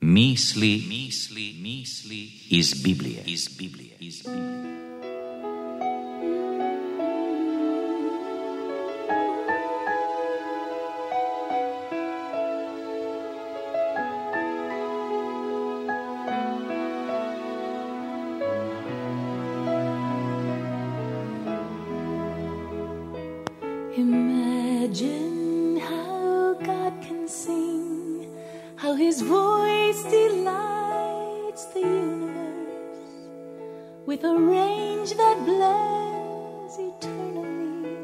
Misli, misli, misli iz Biblije, iz Biblije, iz Biblije. How his voice delights the universe with a range that blends eternally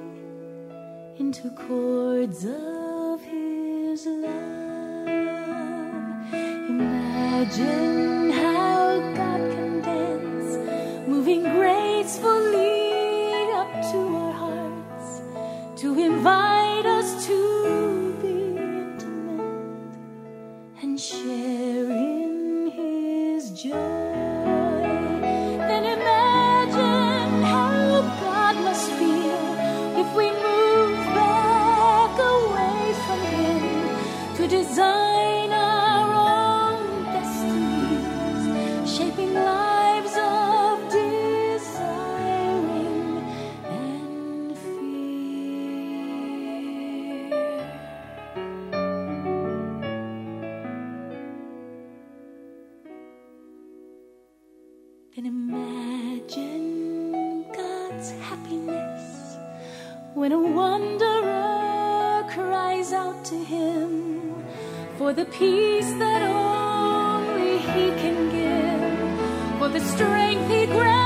into chords of his love. Imagine Then imagine God's happiness. When a wanderer cries out to Him for the peace that only He can give, for the strength He grants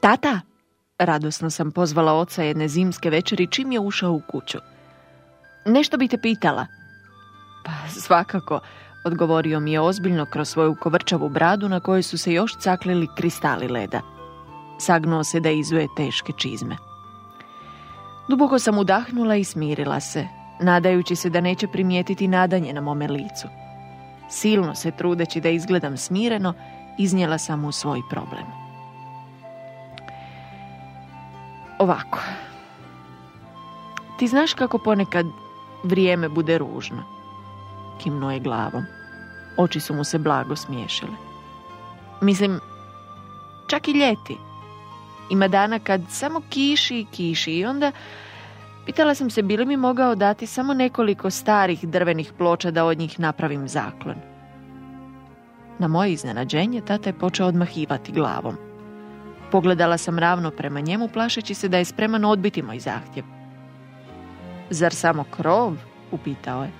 Tata, radosno sam pozvala oca jedne zimske večeri čim je ušao u kuću. Nešto bi te pitala. Pa svakako, odgovorio mi je ozbiljno kroz svoju kovrčavu bradu na kojoj su se još caklili kristali leda. Sagnuo se da izuje teške čizme. Duboko sam udahnula i smirila se, nadajući se da neće primijetiti nadanje na mome licu. Silno se trudeći da izgledam smireno, iznijela sam mu svoj problem. Ovako. Ti znaš kako ponekad vrijeme bude ružno. Kimnuo je glavom. Oči su mu se blago smiješile. Mislim, čak i ljeti. Ima dana kad samo kiši i kiši i onda pitala sam se bili mi mogao dati samo nekoliko starih drvenih ploča da od njih napravim zaklon. Na moje iznenađenje tata je počeo odmahivati glavom. Pogledala sam ravno prema njemu, plašeći se da je spreman odbiti moj zahtjev. Zar samo krov? upitao je.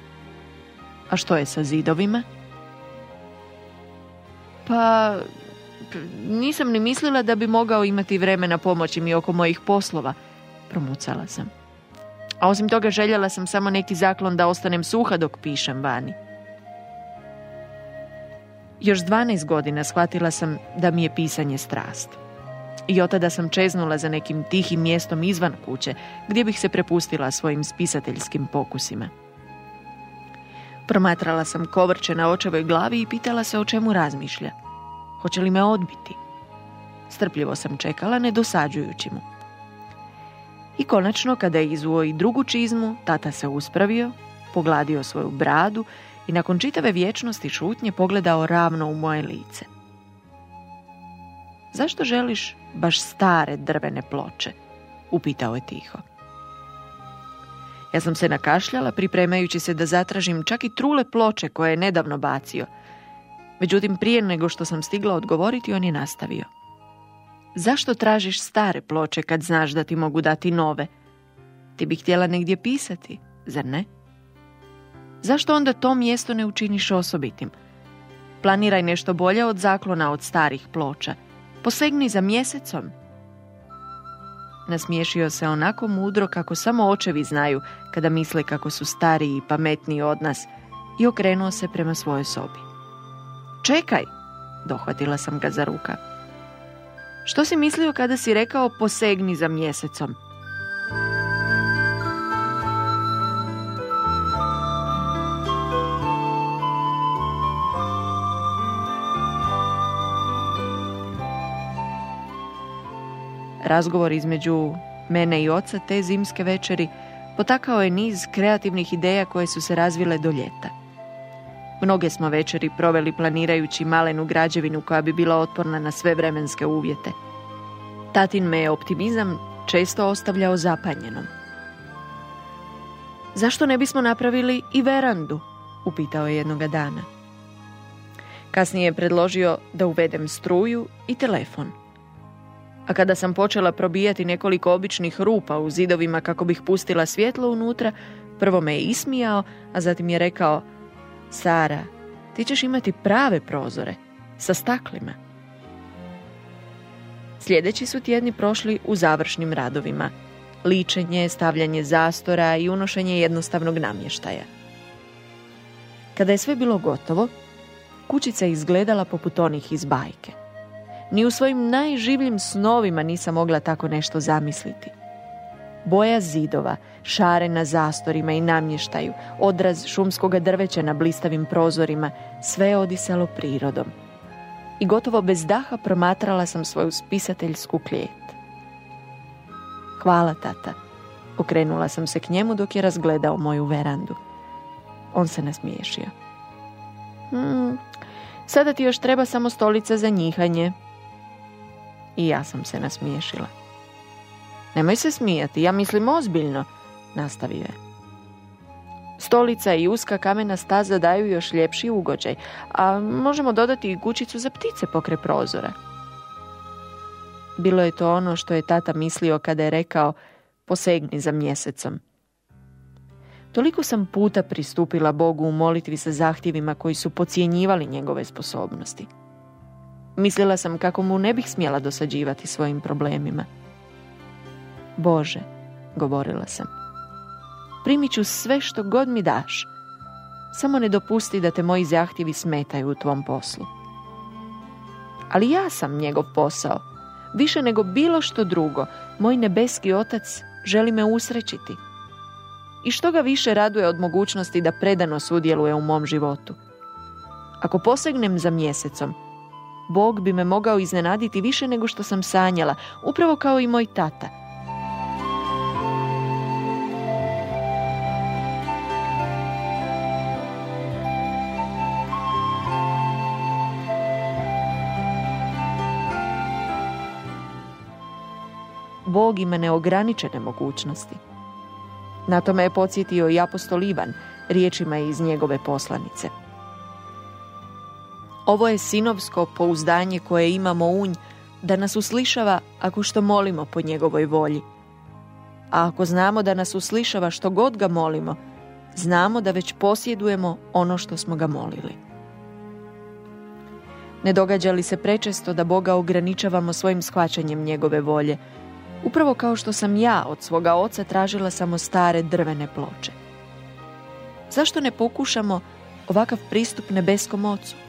A što je sa zidovima? Pa, nisam ni mislila da bi mogao imati vremena pomoći mi oko mojih poslova, promucala sam. A osim toga željela sam samo neki zaklon da ostanem suha dok pišem vani. Još 12 godina shvatila sam da mi je pisanje strast. I tada sam čeznula za nekim tihim mjestom izvan kuće, gdje bih se prepustila svojim spisateljskim pokusima. Promatrala sam kovrče na očevoj glavi i pitala se o čemu razmišlja. Hoće li me odbiti? Strpljivo sam čekala, ne dosađujući mu. I konačno, kada je izuo i drugu čizmu, tata se uspravio, pogladio svoju bradu i nakon čitave vječnosti šutnje pogledao ravno u moje lice. Zašto želiš baš stare drvene ploče? Upitao je tiho. Ja sam se nakašljala pripremajući se da zatražim čak i trule ploče koje je nedavno bacio. Međutim, prije nego što sam stigla odgovoriti, on je nastavio. Zašto tražiš stare ploče kad znaš da ti mogu dati nove? Ti bi htjela negdje pisati, zar ne? Zašto onda to mjesto ne učiniš osobitim? Planiraj nešto bolje od zaklona od starih ploča. Posegni za mjesecom. nasmiješio se onako mudro kako samo očevi znaju kada misle kako su stariji i pametniji od nas i okrenuo se prema svojoj sobi. Čekaj, dohvatila sam ga za ruka. Što si mislio kada si rekao posegni za mjesecom? Razgovor između mene i oca te zimske večeri potakao je niz kreativnih ideja koje su se razvile do ljeta. Mnoge smo večeri proveli planirajući malenu građevinu koja bi bila otporna na sve vremenske uvjete. Tatin me je optimizam često ostavljao zapanjenom. Zašto ne bismo napravili i verandu? upitao je jednoga dana. Kasnije je predložio da uvedem struju i telefon a kada sam počela probijati nekoliko običnih rupa u zidovima kako bih pustila svjetlo unutra, prvo me je ismijao, a zatim je rekao Sara, ti ćeš imati prave prozore, sa staklima. Sljedeći su tjedni prošli u završnim radovima. Ličenje, stavljanje zastora i unošenje jednostavnog namještaja. Kada je sve bilo gotovo, kućica izgledala poput onih iz bajke. Ni u svojim najživljim snovima nisam mogla tako nešto zamisliti. Boja zidova, šare na zastorima i namještaju, odraz šumskog drveća na blistavim prozorima, sve je odisalo prirodom. I gotovo bez daha promatrala sam svoju spisateljsku klijet. Hvala, tata. Okrenula sam se k njemu dok je razgledao moju verandu. On se nasmiješio. Hmm, sada ti još treba samo stolica za njihanje, i ja sam se nasmiješila. Nemoj se smijati, ja mislim ozbiljno, nastavio je. Stolica i uska kamena staza daju još ljepši ugođaj, a možemo dodati i kućicu za ptice pokre prozora. Bilo je to ono što je tata mislio kada je rekao posegni za mjesecom. Toliko sam puta pristupila Bogu u molitvi sa zahtjevima koji su pocijenjivali njegove sposobnosti. Mislila sam kako mu ne bih smjela dosađivati svojim problemima. Bože, govorila sam, primit ću sve što god mi daš. Samo ne dopusti da te moji zahtjevi smetaju u tvom poslu. Ali ja sam njegov posao. Više nego bilo što drugo, moj nebeski otac želi me usrećiti. I što ga više raduje od mogućnosti da predano sudjeluje u mom životu. Ako posegnem za mjesecom, Bog bi me mogao iznenaditi više nego što sam sanjala, upravo kao i moj tata. Bog ima neograničene mogućnosti. Na tome je podsjetio i apostol Ivan, riječima iz njegove poslanice. Ovo je sinovsko pouzdanje koje imamo unj da nas uslišava ako što molimo po njegovoj volji. A ako znamo da nas uslišava što god ga molimo, znamo da već posjedujemo ono što smo ga molili. Ne događa li se prečesto da Boga ograničavamo svojim shvaćanjem njegove volje, upravo kao što sam ja od svoga oca tražila samo stare drvene ploče. Zašto ne pokušamo ovakav pristup nebeskom ocu?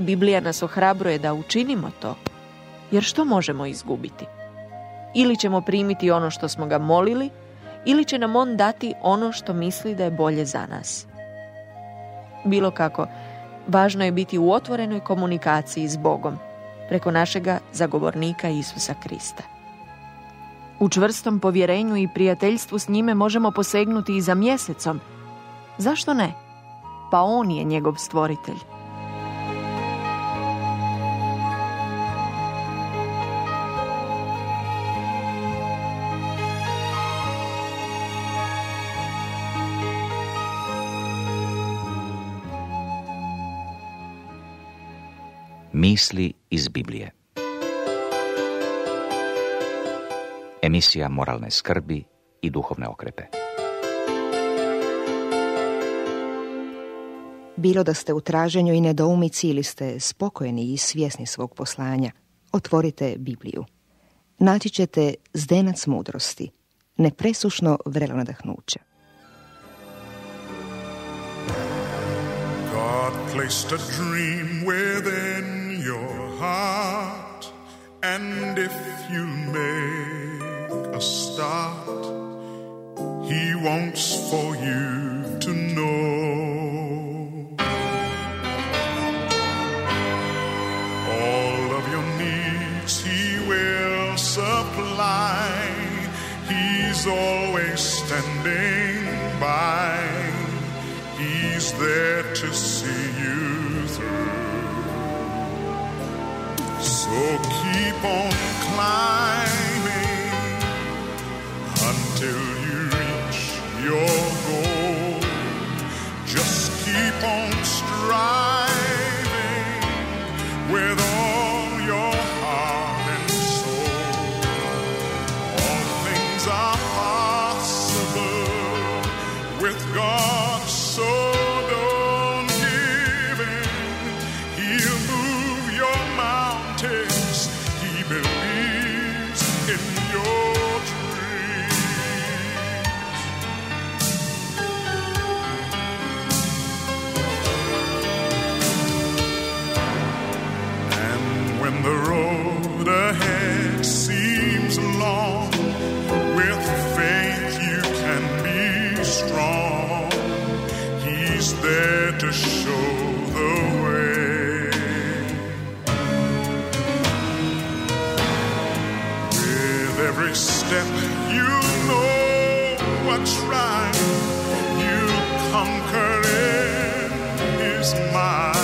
Biblija nas ohrabruje da učinimo to, jer što možemo izgubiti? Ili ćemo primiti ono što smo ga molili, ili će nam on dati ono što misli da je bolje za nas. Bilo kako, važno je biti u otvorenoj komunikaciji s Bogom, preko našega zagovornika Isusa Krista. U čvrstom povjerenju i prijateljstvu s njime možemo posegnuti i za mjesecom. Zašto ne? Pa on je njegov stvoritelj. Misli iz Biblije. Emisija moralne skrbi i duhovne okrepe. Bilo da ste u traženju i nedoumici ili ste spokojeni i svjesni svog poslanja, otvorite Bibliju. Naći ćete zdenac mudrosti, nepresušno vrelo nadahnuće. God placed a dream within your heart, and if you make a start, He wants for you. death. You know what's right. You conquer it is mine.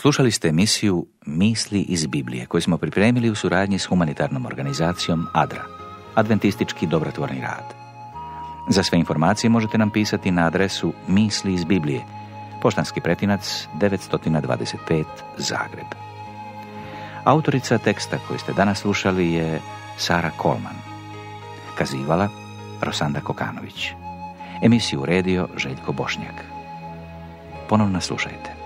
Slušali ste emisiju Misli iz Biblije koju smo pripremili u suradnji s humanitarnom organizacijom ADRA, Adventistički dobrotvorni rad. Za sve informacije možete nam pisati na adresu Misli iz Biblije, Poštanski pretinac 925 Zagreb. Autorica teksta koju ste danas slušali je Sara Kolman. Kazivala Rosanda Kokanović. Emisiju uredio Željko Bošnjak. Ponovno slušajte.